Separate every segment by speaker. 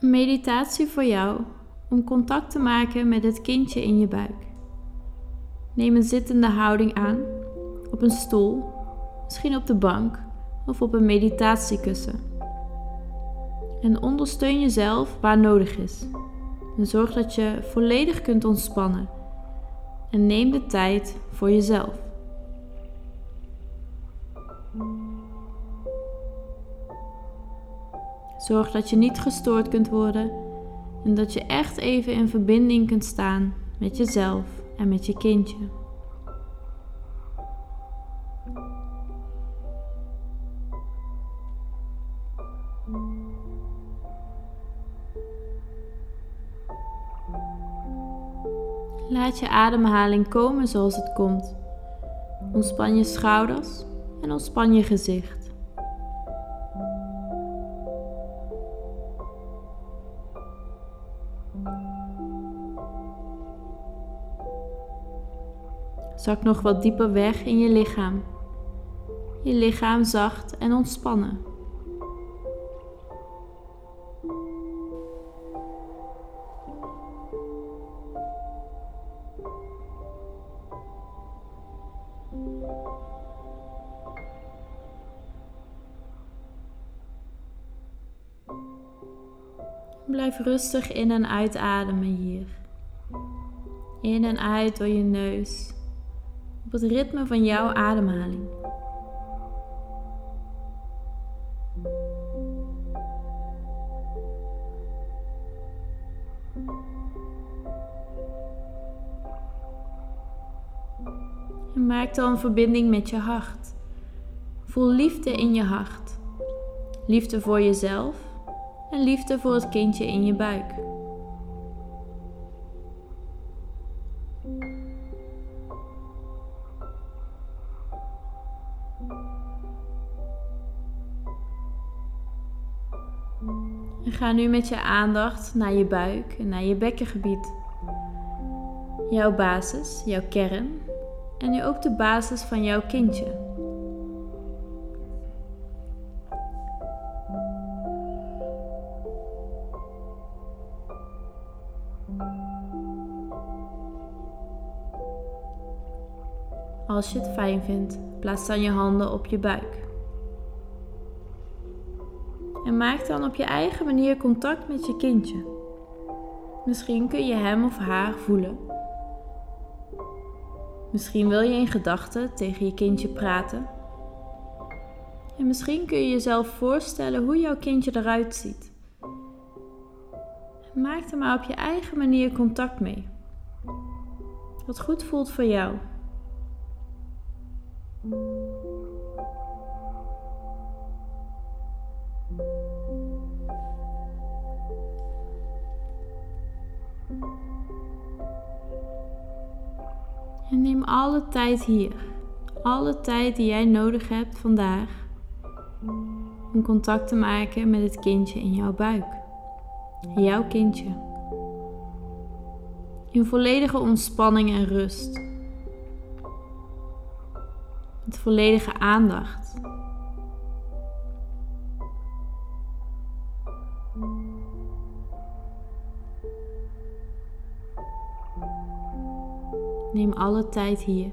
Speaker 1: Een meditatie voor jou om contact te maken met het kindje in je buik. Neem een zittende houding aan, op een stoel, misschien op de bank of op een meditatiekussen. En ondersteun jezelf waar nodig is. En zorg dat je volledig kunt ontspannen. En neem de tijd voor jezelf. Zorg dat je niet gestoord kunt worden en dat je echt even in verbinding kunt staan met jezelf en met je kindje. Laat je ademhaling komen zoals het komt. Ontspan je schouders en ontspan je gezicht. Zak nog wat dieper weg in je lichaam. Je lichaam zacht en ontspannen. Blijf rustig in en uitademen hier. In en uit door je neus op het ritme van jouw ademhaling. En maak dan verbinding met je hart. Voel liefde in je hart. Liefde voor jezelf en liefde voor het kindje in je buik. Ga nu met je aandacht naar je buik en naar je bekkengebied. Jouw basis, jouw kern en nu ook de basis van jouw kindje. Als je het fijn vindt, plaats dan je handen op je buik. En maak dan op je eigen manier contact met je kindje. Misschien kun je hem of haar voelen. Misschien wil je in gedachten tegen je kindje praten. En misschien kun je jezelf voorstellen hoe jouw kindje eruit ziet. Maak er maar op je eigen manier contact mee. Wat goed voelt voor jou. En neem alle tijd hier, alle tijd die jij nodig hebt vandaag, om contact te maken met het kindje in jouw buik. Jouw kindje. In volledige ontspanning en rust. Met volledige aandacht. Neem alle tijd hier.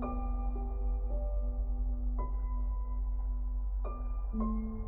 Speaker 1: thank you